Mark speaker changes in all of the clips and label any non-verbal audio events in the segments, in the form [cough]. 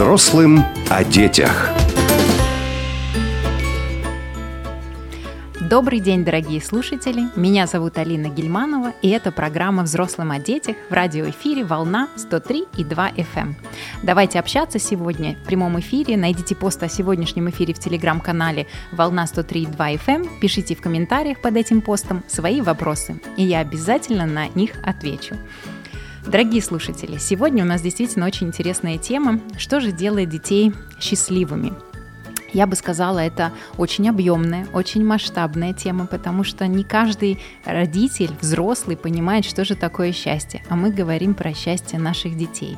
Speaker 1: Взрослым о детях.
Speaker 2: Добрый день, дорогие слушатели! Меня зовут Алина Гельманова, и это программа «Взрослым о детях» в радиоэфире «Волна» 103 и 2 FM. Эм. Давайте общаться сегодня в прямом эфире. Найдите пост о сегодняшнем эфире в телеграм-канале «Волна 103 и 2 FM». Эм». Пишите в комментариях под этим постом свои вопросы, и я обязательно на них отвечу. Дорогие слушатели, сегодня у нас действительно очень интересная тема «Что же делает детей счастливыми?» Я бы сказала, это очень объемная, очень масштабная тема, потому что не каждый родитель, взрослый, понимает, что же такое счастье. А мы говорим про счастье наших детей.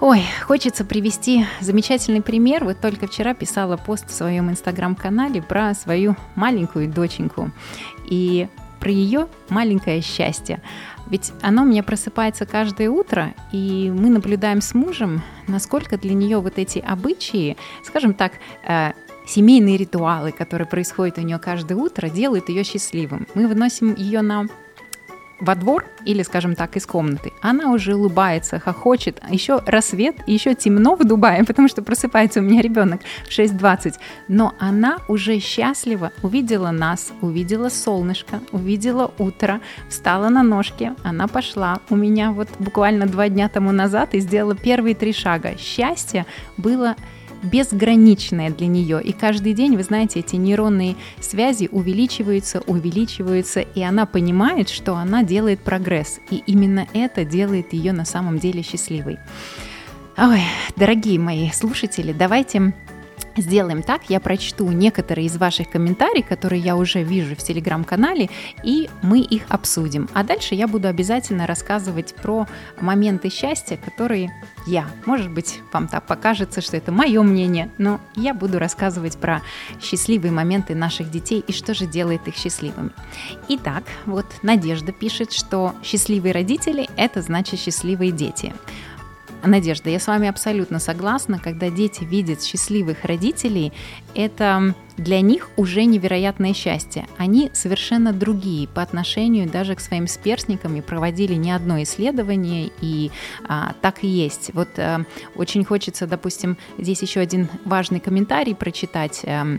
Speaker 2: Ой, хочется привести замечательный пример. Вот только вчера писала пост в своем инстаграм-канале про свою маленькую доченьку и про ее маленькое счастье. Ведь оно у меня просыпается каждое утро, и мы наблюдаем с мужем, насколько для нее вот эти обычаи, скажем так, э, семейные ритуалы, которые происходят у нее каждое утро, делают ее счастливым. Мы выносим ее на во двор или, скажем так, из комнаты, она уже улыбается, хохочет. Еще рассвет, еще темно в Дубае, [laughs] потому что просыпается у меня ребенок в 6.20. Но она уже счастлива, увидела нас, увидела солнышко, увидела утро, встала на ножки, она пошла. У меня вот буквально два дня тому назад и сделала первые три шага. Счастье было безграничное для нее. И каждый день, вы знаете, эти нейронные связи увеличиваются, увеличиваются, и она понимает, что она делает прогресс. И именно это делает ее на самом деле счастливой. Ой, дорогие мои слушатели, давайте Сделаем так, я прочту некоторые из ваших комментариев, которые я уже вижу в телеграм-канале, и мы их обсудим. А дальше я буду обязательно рассказывать про моменты счастья, которые я. Может быть, вам так покажется, что это мое мнение, но я буду рассказывать про счастливые моменты наших детей и что же делает их счастливыми. Итак, вот Надежда пишет, что счастливые родители – это значит счастливые дети. Надежда, я с вами абсолютно согласна. Когда дети видят счастливых родителей, это для них уже невероятное счастье. Они совершенно другие по отношению даже к своим сверстникам и проводили не одно исследование, и а, так и есть. Вот а, очень хочется, допустим, здесь еще один важный комментарий прочитать. А, Э,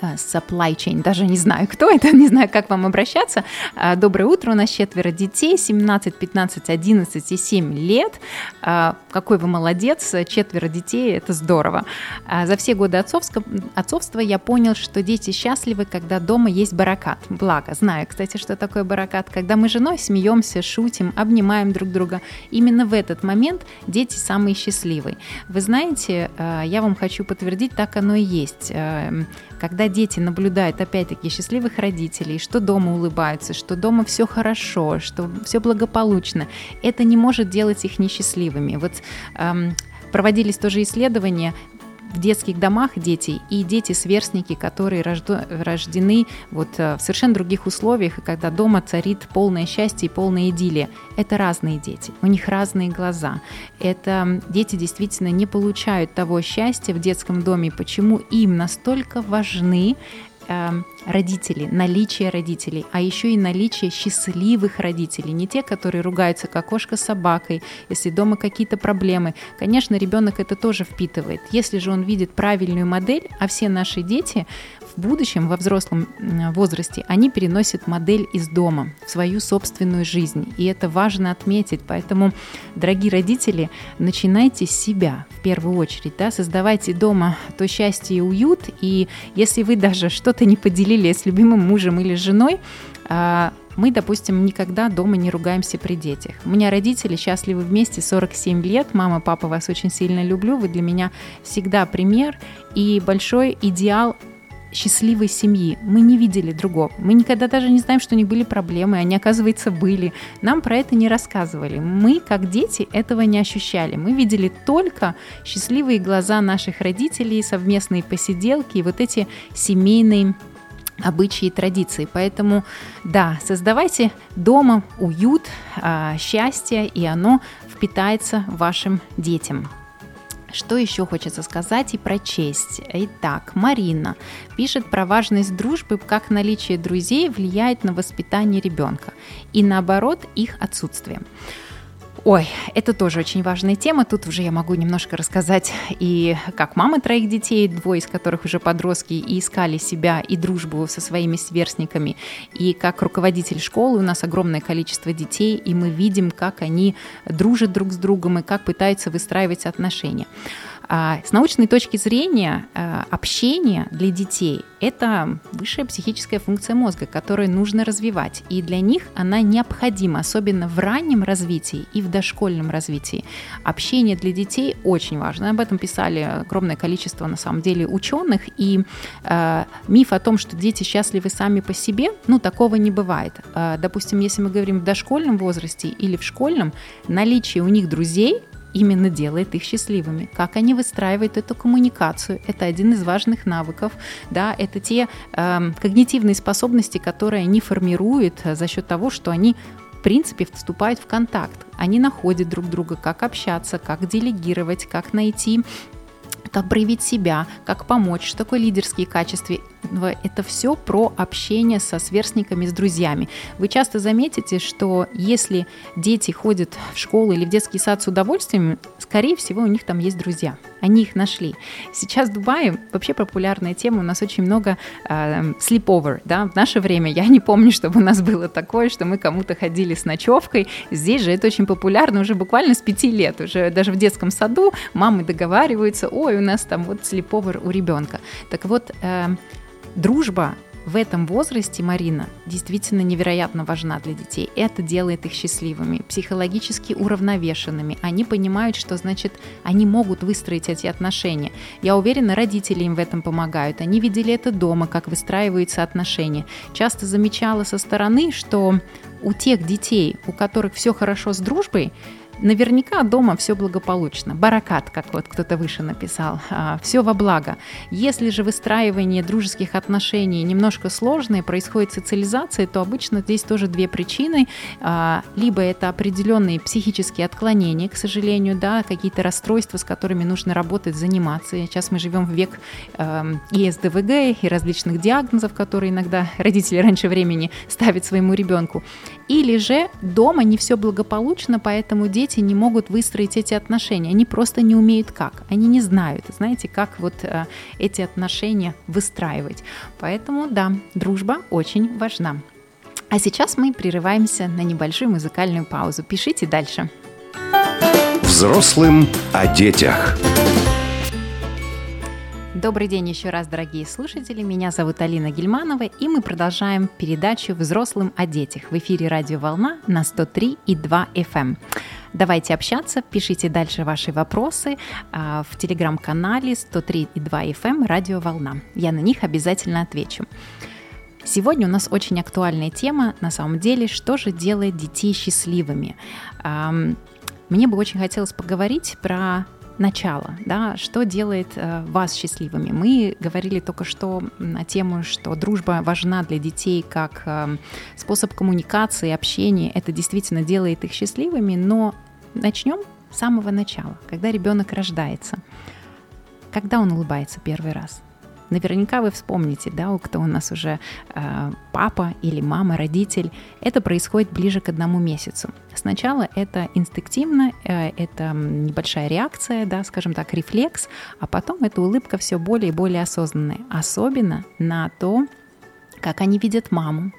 Speaker 2: supply chain, даже не знаю, кто это, [laughs] не знаю, как вам обращаться. Э, доброе утро, у нас четверо детей, 17, 15, 11 и 7 лет. Э, какой вы молодец, четверо детей, это здорово. За все годы отцовства я понял, что дети счастливы, когда дома есть баракат. Благо, знаю, кстати, что такое баракат. Когда мы с женой смеемся, шутим, обнимаем друг друга. Именно в этот момент дети самые счастливые. Вы знаете, я вам хочу подтвердить, так оно и есть когда дети наблюдают, опять-таки, счастливых родителей, что дома улыбаются, что дома все хорошо, что все благополучно, это не может делать их несчастливыми. Вот эм, проводились тоже исследования, в детских домах детей и дети-сверстники, которые рождены вот э, в совершенно других условиях, и когда дома царит полное счастье и полная идиллия. Это разные дети, у них разные глаза. Это дети действительно не получают того счастья в детском доме. Почему им настолько важны э, родителей, наличие родителей, а еще и наличие счастливых родителей, не те, которые ругаются как кошка с собакой, если дома какие-то проблемы. Конечно, ребенок это тоже впитывает. Если же он видит правильную модель, а все наши дети в будущем, во взрослом возрасте, они переносят модель из дома в свою собственную жизнь. И это важно отметить. Поэтому, дорогие родители, начинайте с себя в первую очередь. Да? Создавайте дома то счастье и уют. И если вы даже что-то не поделили с любимым мужем или женой, а, мы, допустим, никогда дома не ругаемся при детях. У меня родители счастливы вместе 47 лет. Мама, папа, вас очень сильно люблю. Вы для меня всегда пример и большой идеал счастливой семьи. Мы не видели другого. Мы никогда даже не знаем, что у них были проблемы, они, оказывается, были. Нам про это не рассказывали. Мы, как дети, этого не ощущали. Мы видели только счастливые глаза наших родителей, совместные посиделки и вот эти семейные обычаи и традиции. Поэтому, да, создавайте дома уют, а, счастье, и оно впитается вашим детям. Что еще хочется сказать и прочесть? Итак, Марина пишет про важность дружбы, как наличие друзей влияет на воспитание ребенка и наоборот их отсутствие. Ой, это тоже очень важная тема. Тут уже я могу немножко рассказать и как мама троих детей, двое из которых уже подростки, и искали себя и дружбу со своими сверстниками, и как руководитель школы у нас огромное количество детей, и мы видим, как они дружат друг с другом и как пытаются выстраивать отношения. А, с научной точки зрения а, общение для детей – это высшая психическая функция мозга, которую нужно развивать. И для них она необходима, особенно в раннем развитии и в дошкольном развитии. Общение для детей очень важно. Об этом писали огромное количество, на самом деле, ученых. И э, миф о том, что дети счастливы сами по себе, ну, такого не бывает. Допустим, если мы говорим в дошкольном возрасте или в школьном, наличие у них друзей – именно делает их счастливыми. Как они выстраивают эту коммуникацию, это один из важных навыков, да, это те э, когнитивные способности, которые они формируют за счет того, что они в принципе вступают в контакт. Они находят друг друга, как общаться, как делегировать, как найти как проявить себя, как помочь, что такое лидерские качества. Это все про общение со сверстниками, с друзьями. Вы часто заметите, что если дети ходят в школу или в детский сад с удовольствием, скорее всего, у них там есть друзья. Они их нашли. Сейчас в Дубае вообще популярная тема. У нас очень много э, sleepover. Да? В наше время я не помню, чтобы у нас было такое, что мы кому-то ходили с ночевкой. Здесь же это очень популярно уже буквально с пяти лет. Уже даже в детском саду мамы договариваются, ой, у нас там вот sleepover у ребенка. Так вот, э, дружба в этом возрасте, Марина, действительно невероятно важна для детей. Это делает их счастливыми, психологически уравновешенными. Они понимают, что, значит, они могут выстроить эти отношения. Я уверена, родители им в этом помогают. Они видели это дома, как выстраиваются отношения. Часто замечала со стороны, что у тех детей, у которых все хорошо с дружбой, Наверняка дома все благополучно. Баракат, как вот кто-то выше написал. А, все во благо. Если же выстраивание дружеских отношений немножко сложное, происходит социализация, то обычно здесь тоже две причины. А, либо это определенные психические отклонения, к сожалению, да, какие-то расстройства, с которыми нужно работать, заниматься. Сейчас мы живем в век эм, и СДВГ, и различных диагнозов, которые иногда родители раньше времени ставят своему ребенку. Или же дома не все благополучно, поэтому дети не могут выстроить эти отношения. Они просто не умеют как. Они не знают, знаете, как вот э, эти отношения выстраивать. Поэтому да, дружба очень важна. А сейчас мы прерываемся на небольшую музыкальную паузу. Пишите дальше.
Speaker 1: Взрослым о детях.
Speaker 2: Добрый день еще раз, дорогие слушатели. Меня зовут Алина Гельманова, и мы продолжаем передачу «Взрослым о детях» в эфире «Радио Волна» на 103,2 FM. Давайте общаться, пишите дальше ваши вопросы а, в телеграм-канале 103,2 FM эм «Радио Волна». Я на них обязательно отвечу. Сегодня у нас очень актуальная тема, на самом деле, что же делает детей счастливыми. Мне бы очень хотелось поговорить про начало, да, что делает э, вас счастливыми. Мы говорили только что на тему, что дружба важна для детей как э, способ коммуникации, общения. Это действительно делает их счастливыми, но начнем с самого начала, когда ребенок рождается. Когда он улыбается первый раз? Наверняка вы вспомните, да, кто у нас уже э, папа или мама, родитель. Это происходит ближе к одному месяцу. Сначала это инстинктивно, э, это небольшая реакция, да, скажем так, рефлекс, а потом эта улыбка все более и более осознанная. Особенно на то, как они видят маму,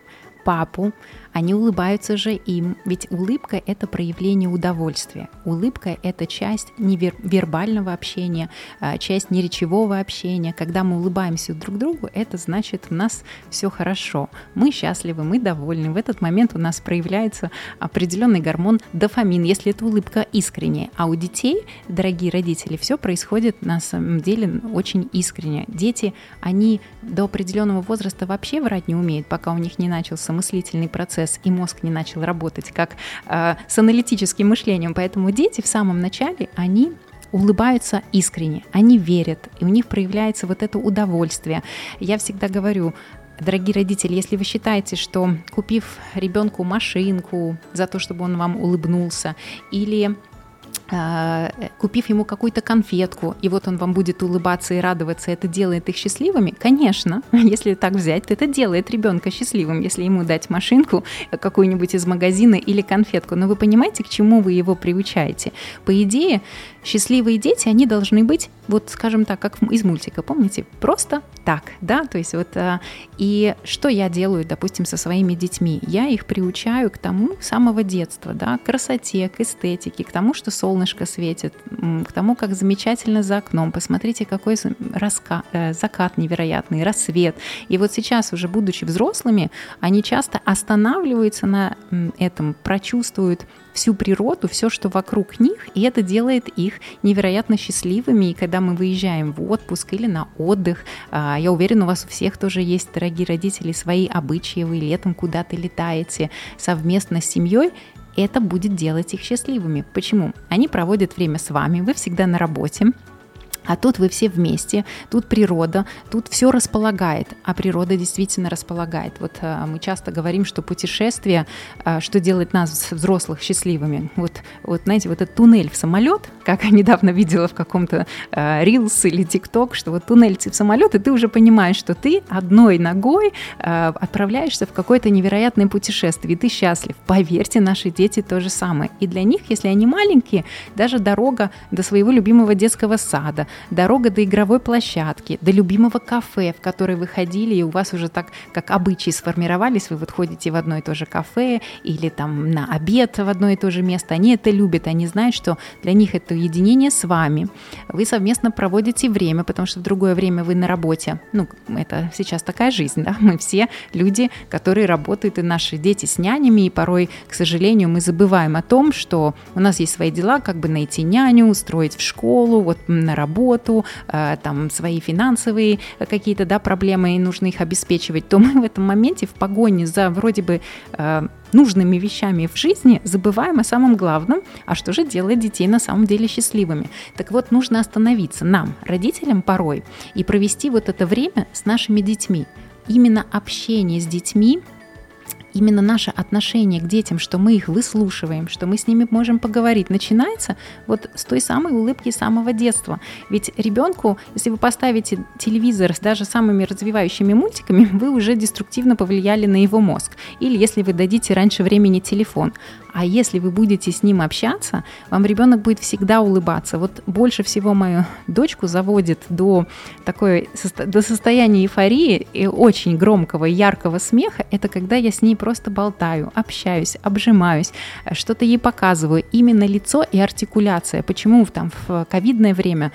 Speaker 2: папу, они улыбаются же им, ведь улыбка – это проявление удовольствия. Улыбка – это часть невербального общения, а, часть неречевого общения. Когда мы улыбаемся друг другу, это значит, у нас все хорошо, мы счастливы, мы довольны. В этот момент у нас проявляется определенный гормон дофамин, если эта улыбка искренняя. А у детей, дорогие родители, все происходит на самом деле очень искренне. Дети, они до определенного возраста вообще врать не умеют, пока у них не начался мыслительный процесс процесс, и мозг не начал работать как э, с аналитическим мышлением. Поэтому дети в самом начале, они улыбаются искренне, они верят, и у них проявляется вот это удовольствие. Я всегда говорю, Дорогие родители, если вы считаете, что купив ребенку машинку за то, чтобы он вам улыбнулся, или купив ему какую-то конфетку, и вот он вам будет улыбаться и радоваться, это делает их счастливыми? Конечно, [laughs] если так взять, то это делает ребенка счастливым, если ему дать машинку какую-нибудь из магазина или конфетку. Но вы понимаете, к чему вы его приучаете? По идее, счастливые дети, они должны быть, вот скажем так, как из мультика, помните, просто так, да, то есть вот, э, и что я делаю, допустим, со своими детьми? Я их приучаю к тому с самого детства, да, к красоте, к эстетике, к тому, что солнышко светит, к тому, как замечательно за окном, посмотрите, какой раска... Э, закат невероятный, рассвет. И вот сейчас, уже будучи взрослыми, они часто останавливаются на этом, прочувствуют всю природу, все, что вокруг них, и это делает их невероятно счастливыми. И когда мы выезжаем в отпуск или на отдых, а, я уверена, у вас у всех тоже есть, дорогие родители, свои обычаи, вы летом куда-то летаете совместно с семьей, это будет делать их счастливыми. Почему? Они проводят время с вами, вы всегда на работе, а тут вы все вместе, тут природа, тут все располагает, а природа действительно располагает. Вот э, мы часто говорим, что путешествие, э, что делает нас, взрослых, счастливыми. Вот, вот знаете, вот этот туннель в самолет, как я недавно видела в каком-то э, Reels или ТикТок, что вот туннель в самолет, и ты уже понимаешь, что ты одной ногой отправляешься в какое-то невероятное путешествие, и ты счастлив. Поверьте, наши дети то же самое. И для них, если они маленькие, даже дорога до своего любимого детского сада, дорога до игровой площадки, до любимого кафе, в которое вы ходили, и у вас уже так, как обычаи сформировались, вы вот ходите в одно и то же кафе или там на обед в одно и то же место. Они это любят, они знают, что для них это уединение с вами. Вы совместно проводите время, потому что в другое время вы на работе. Ну, это сейчас такая жизнь, да, мы все люди, которые работают, и наши дети с нянями, и порой, к сожалению, мы забываем о том, что у нас есть свои дела, как бы найти няню, устроить в школу, вот на работу, работу, э, там свои финансовые какие-то да, проблемы, и нужно их обеспечивать, то [laughs] мы в этом моменте в погоне за вроде бы э, нужными вещами в жизни забываем о самом главном, а что же делает детей на самом деле счастливыми. Так вот, нужно остановиться нам, родителям порой, и провести вот это время с нашими детьми. Именно общение с детьми именно наше отношение к детям, что мы их выслушиваем, что мы с ними можем поговорить, начинается вот с той самой улыбки самого детства. Ведь ребенку, если вы поставите телевизор с даже самыми развивающими мультиками, [laughs] вы уже деструктивно повлияли на его мозг. Или если вы дадите раньше времени телефон. А если вы будете с ним общаться, вам ребенок будет всегда улыбаться. Вот больше всего мою дочку заводит до такой до состояния эйфории и очень громкого, яркого смеха. Это когда я с ней просто болтаю, общаюсь, обжимаюсь, что-то ей показываю. Именно лицо и артикуляция. Почему там в ковидное время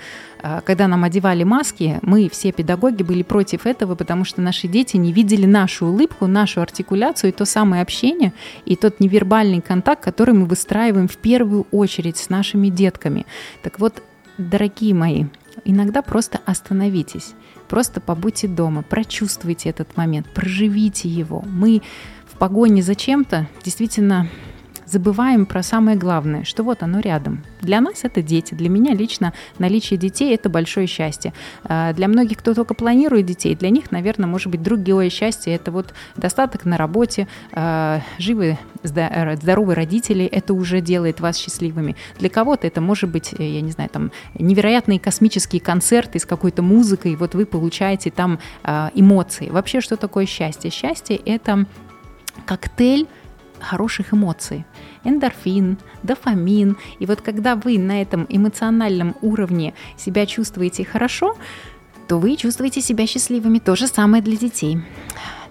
Speaker 2: когда нам одевали маски, мы все педагоги были против этого, потому что наши дети не видели нашу улыбку, нашу артикуляцию и то самое общение, и тот невербальный контакт, который мы выстраиваем в первую очередь с нашими детками. Так вот, дорогие мои, иногда просто остановитесь, просто побудьте дома, прочувствуйте этот момент, проживите его. Мы в погоне за чем-то действительно забываем про самое главное, что вот оно рядом. Для нас это дети, для меня лично наличие детей – это большое счастье. А, для многих, кто только планирует детей, для них, наверное, может быть другое счастье – это вот достаток на работе, а, живые, здоровые родители – это уже делает вас счастливыми. Для кого-то это может быть, э, я не знаю, там невероятные космические концерты с какой-то музыкой, вот вы получаете там а, эмоции. Вообще, что такое счастье? Счастье – это коктейль хороших эмоций. Эндорфин, дофамин. И вот когда вы на этом эмоциональном уровне себя чувствуете хорошо, то вы чувствуете себя счастливыми. То же самое для детей.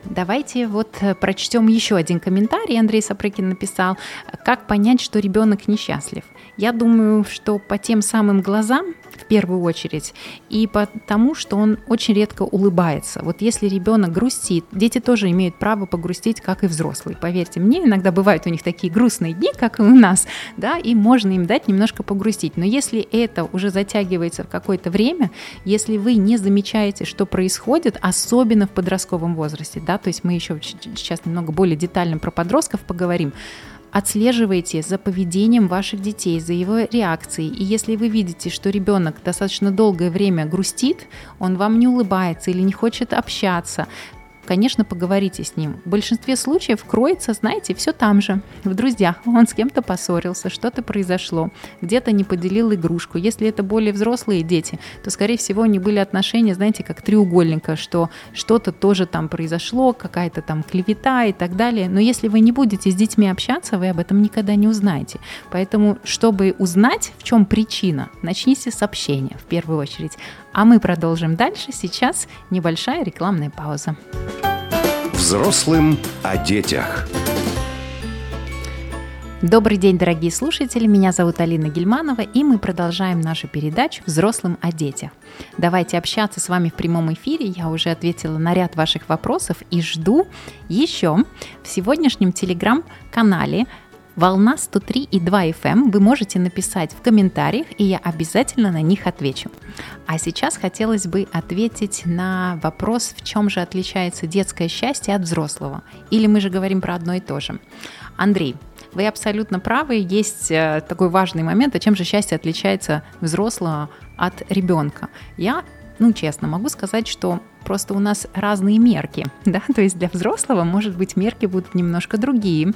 Speaker 2: Давайте вот э, прочтем еще один комментарий. Андрей Сапрыкин написал, как понять, что ребенок несчастлив. Я думаю, что по тем самым глазам, в первую очередь, и потому, что он очень редко улыбается. Вот если ребенок грустит, дети тоже имеют право погрустить, как и взрослые. Поверьте мне, иногда бывают у них такие грустные дни, как и у нас, да, и можно им дать немножко погрустить. Но если это уже затягивается в какое-то время, если вы не замечаете, что происходит, особенно в подростковом возрасте, да, то есть мы еще сейчас немного более детально про подростков поговорим, Отслеживайте за поведением ваших детей, за его реакцией. И если вы видите, что ребенок достаточно долгое время грустит, он вам не улыбается или не хочет общаться, конечно, поговорите с ним. В большинстве случаев кроется, знаете, все там же, в друзьях. Он с кем-то поссорился, что-то произошло, где-то не поделил игрушку. Если это более взрослые дети, то, скорее всего, они были отношения, знаете, как треугольника, что что-то тоже там произошло, какая-то там клевета и так далее. Но если вы не будете с детьми общаться, вы об этом никогда не узнаете. Поэтому, чтобы узнать, в чем причина, начните с общения в первую очередь. А мы продолжим дальше. Сейчас небольшая рекламная пауза.
Speaker 1: Взрослым о детях.
Speaker 2: Добрый день, дорогие слушатели. Меня зовут Алина Гельманова, и мы продолжаем нашу передачу «Взрослым о детях». Давайте общаться с вами в прямом эфире. Я уже ответила на ряд ваших вопросов и жду еще в сегодняшнем телеграм-канале волна 103,2 FM. Эм. Вы можете написать в комментариях, и я обязательно на них отвечу. А сейчас хотелось бы ответить на вопрос, в чем же отличается детское счастье от взрослого. Или мы же говорим про одно и то же. Андрей, вы абсолютно правы, есть э, такой важный момент, а чем же счастье отличается взрослого от ребенка. Я ну, честно, могу сказать, что просто у нас разные мерки, [laughs] да, то есть для взрослого, может быть, мерки будут немножко другие,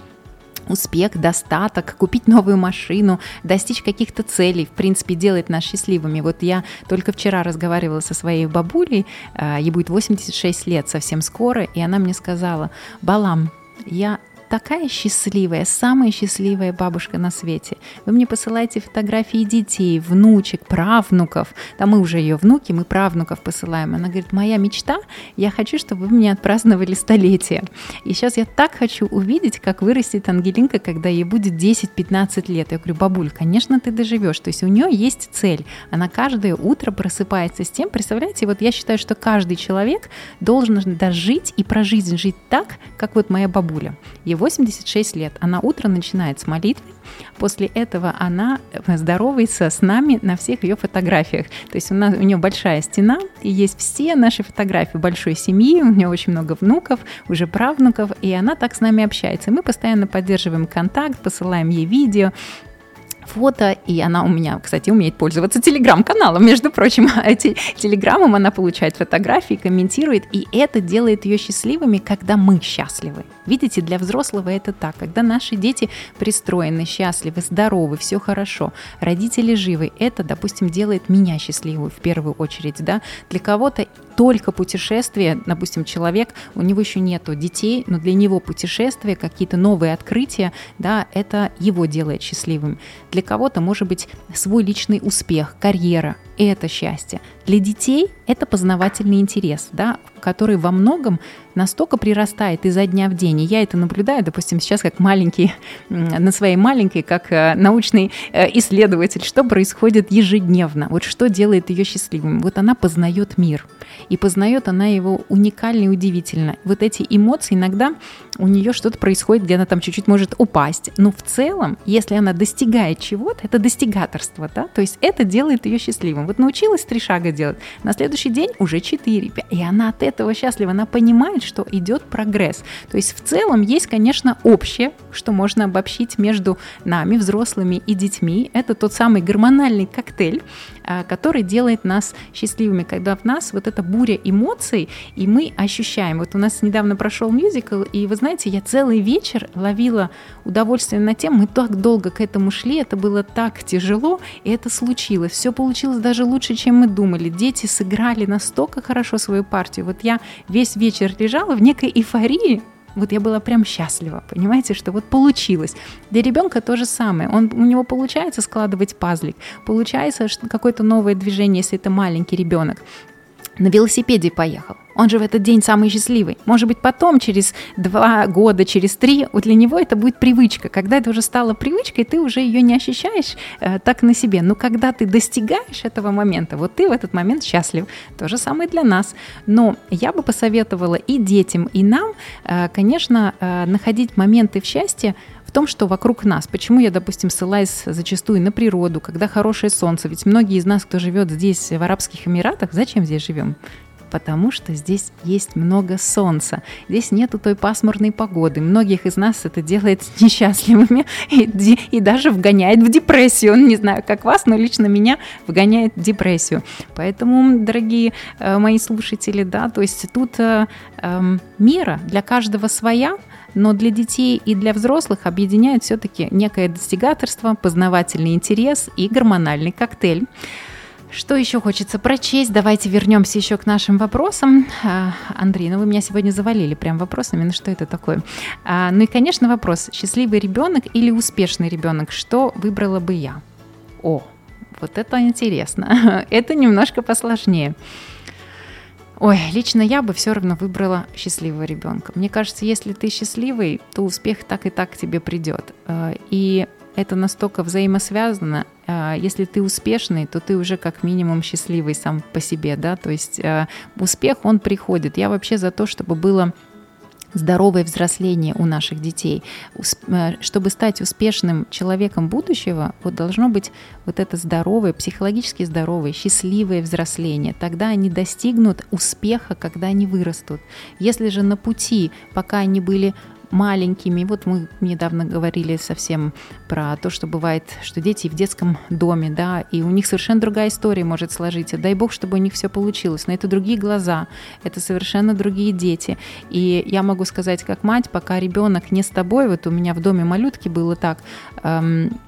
Speaker 2: успех, достаток, купить новую машину, достичь каких-то целей, в принципе, делает нас счастливыми. Вот я только вчера разговаривала со своей бабулей, э, ей будет 86 лет совсем скоро, и она мне сказала, Балам, я такая счастливая, самая счастливая бабушка на свете. Вы мне посылаете фотографии детей, внучек, правнуков. Да мы уже ее внуки, мы правнуков посылаем. Она говорит, моя мечта, я хочу, чтобы вы мне отпраздновали столетие. И сейчас я так хочу увидеть, как вырастет Ангелинка, когда ей будет 10-15 лет. Я говорю, бабуль, конечно, ты доживешь. То есть у нее есть цель. Она каждое утро просыпается с тем, представляете, вот я считаю, что каждый человек должен дожить и про жизнь жить так, как вот моя бабуля. Его 86 лет. Она утро начинает с молитвы, после этого она здоровается с нами на всех ее фотографиях. То есть у, нас, у нее большая стена, и есть все наши фотографии большой семьи, у нее очень много внуков, уже правнуков, и она так с нами общается. Мы постоянно поддерживаем контакт, посылаем ей видео, фото, и она у меня, кстати, умеет пользоваться телеграм-каналом, между прочим. [laughs] Телеграммом она получает фотографии, комментирует, и это делает ее счастливыми, когда мы счастливы. Видите, для взрослого это так. Когда наши дети пристроены, счастливы, здоровы, все хорошо, родители живы, это, допустим, делает меня счастливой в первую очередь. Да? Для кого-то только путешествие, допустим, человек, у него еще нету детей, но для него путешествие, какие-то новые открытия, да, это его делает счастливым. Для кого-то может быть свой личный успех, карьера, это счастье. Для детей это познавательный интерес, да, который во многом настолько прирастает изо дня в день. И я это наблюдаю, допустим, сейчас как маленький, на своей маленькой, как э, научный э, исследователь, что происходит ежедневно, вот что делает ее счастливым. Вот она познает мир, и познает она его уникально и удивительно. Вот эти эмоции иногда у нее что-то происходит, где она там чуть-чуть может упасть. Но в целом, если она достигает чего-то, это достигаторство, да, то есть это делает ее счастливым. Вот научилась три шага делать, на следующий день уже четыре, и она от этого счастлива, она понимает, что идет прогресс. То есть в целом есть, конечно, общее, что можно обобщить между нами, взрослыми и детьми. Это тот самый гормональный коктейль, который делает нас счастливыми, когда в нас вот эта буря эмоций, и мы ощущаем. Вот у нас недавно прошел мюзикл, и вы знаете, я целый вечер ловила удовольствие на тем, мы так долго к этому шли, это было так тяжело, и это случилось. Все получилось даже лучше, чем мы думали. Дети сыграли настолько хорошо свою партию. Вот я весь вечер лежала в некой эйфории, вот я была прям счастлива, понимаете, что вот получилось. Для ребенка то же самое. Он, у него получается складывать пазлик, получается какое-то новое движение, если это маленький ребенок на велосипеде поехал. Он же в этот день самый счастливый. Может быть, потом, через два года, через три, вот для него это будет привычка. Когда это уже стало привычкой, ты уже ее не ощущаешь э, так на себе. Но когда ты достигаешь этого момента, вот ты в этот момент счастлив. То же самое для нас. Но я бы посоветовала и детям, и нам, э, конечно, э, находить моменты в счастье том, что вокруг нас. Почему я, допустим, ссылаюсь зачастую на природу, когда хорошее солнце. Ведь многие из нас, кто живет здесь, в Арабских Эмиратах, зачем здесь живем? Потому что здесь есть много солнца. Здесь нету той пасмурной погоды. Многих из нас это делает несчастливыми и, и даже вгоняет в депрессию. Не знаю, как вас, но лично меня вгоняет в депрессию. Поэтому, дорогие э, мои слушатели, да, то есть тут э, э, мера для каждого своя, но для детей и для взрослых объединяет все-таки некое достигаторство, познавательный интерес и гормональный коктейль. Что еще хочется прочесть? Давайте вернемся еще к нашим вопросам. А, Андрей, ну вы меня сегодня завалили прям вопросами, ну что это такое? А, ну и, конечно, вопрос, счастливый ребенок или успешный ребенок, что выбрала бы я? О, вот это интересно. [laughs] Это немножко посложнее. Ой, лично я бы все равно выбрала счастливого ребенка. Мне кажется, если ты счастливый, то успех так и так тебе придет. А, и это настолько взаимосвязано. А, если ты успешный, то ты уже как минимум счастливый сам по себе, да, то есть а, успех, он приходит. Я вообще за то, чтобы было здоровое взросление у наших детей. Э, чтобы стать успешным человеком будущего, вот должно быть вот это здоровое, психологически здоровое, счастливое взросление. Тогда они достигнут успеха, когда они вырастут. Если же на пути, пока они были маленькими. Вот мы недавно говорили совсем про то, что бывает, что дети в детском доме, да, и у них совершенно другая история может сложиться. Дай бог, чтобы у них все получилось. Но это другие глаза, это совершенно другие дети. И я могу сказать, как мать, пока ребенок не с тобой, вот у меня в доме малютки было так, эм,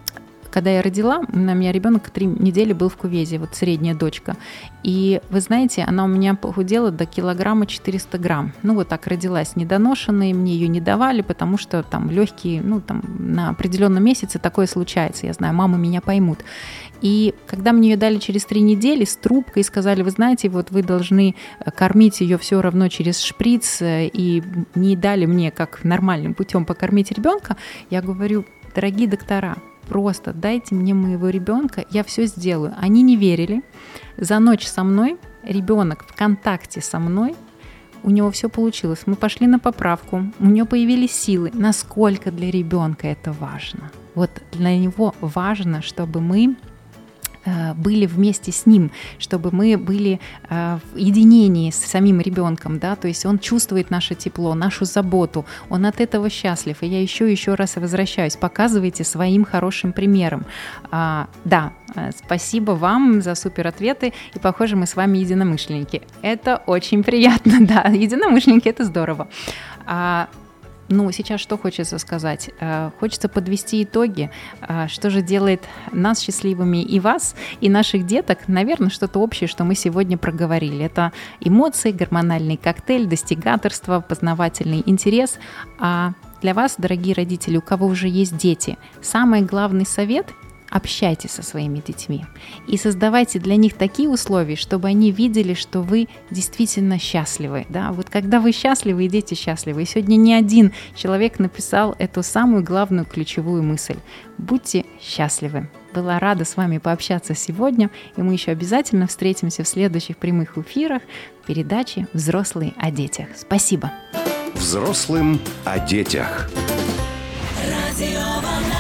Speaker 2: когда я родила, у меня ребенок три недели был в кувезе, вот средняя дочка. И вы знаете, она у меня похудела до килограмма 400 грамм. Ну вот так родилась недоношенной, мне ее не давали, потому что там легкие, ну там на определенном месяце такое случается. Я знаю, мамы меня поймут. И когда мне ее дали через три недели с трубкой сказали, вы знаете, вот вы должны кормить ее все равно через шприц, э, и не дали мне как нормальным путем покормить ребенка, я говорю, дорогие доктора, просто дайте мне моего ребенка, я все сделаю. Они не верили. За ночь со мной ребенок в контакте со мной, у него все получилось. Мы пошли на поправку, у него появились силы. Насколько для ребенка это важно? Вот для него важно, чтобы мы были вместе с ним, чтобы мы были э, в единении с самим ребенком, да, то есть он чувствует наше тепло, нашу заботу, он от этого счастлив. И я еще еще раз возвращаюсь, показывайте своим хорошим примером. А, да, э, спасибо вам за супер ответы, и похоже мы с вами единомышленники. Это очень приятно, [laughs] да, единомышленники это здорово. Ну, сейчас что хочется сказать? Э, хочется подвести итоги, э, что же делает нас счастливыми и вас, и наших деток. Наверное, что-то общее, что мы сегодня проговорили. Это эмоции, гормональный коктейль, достигаторство, познавательный интерес. А для вас, дорогие родители, у кого уже есть дети, самый главный совет – общайтесь со своими детьми и создавайте для них такие условия, чтобы они видели, что вы действительно счастливы. Да? Вот когда вы счастливы, и дети счастливы. И сегодня не один человек написал эту самую главную ключевую мысль. Будьте счастливы. Была рада с вами пообщаться сегодня, и мы еще обязательно встретимся в следующих прямых эфирах передачи «Взрослые о детях». Спасибо.
Speaker 1: Взрослым о детях. Радио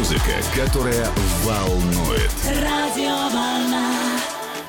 Speaker 3: музыка, которая волнует. Радио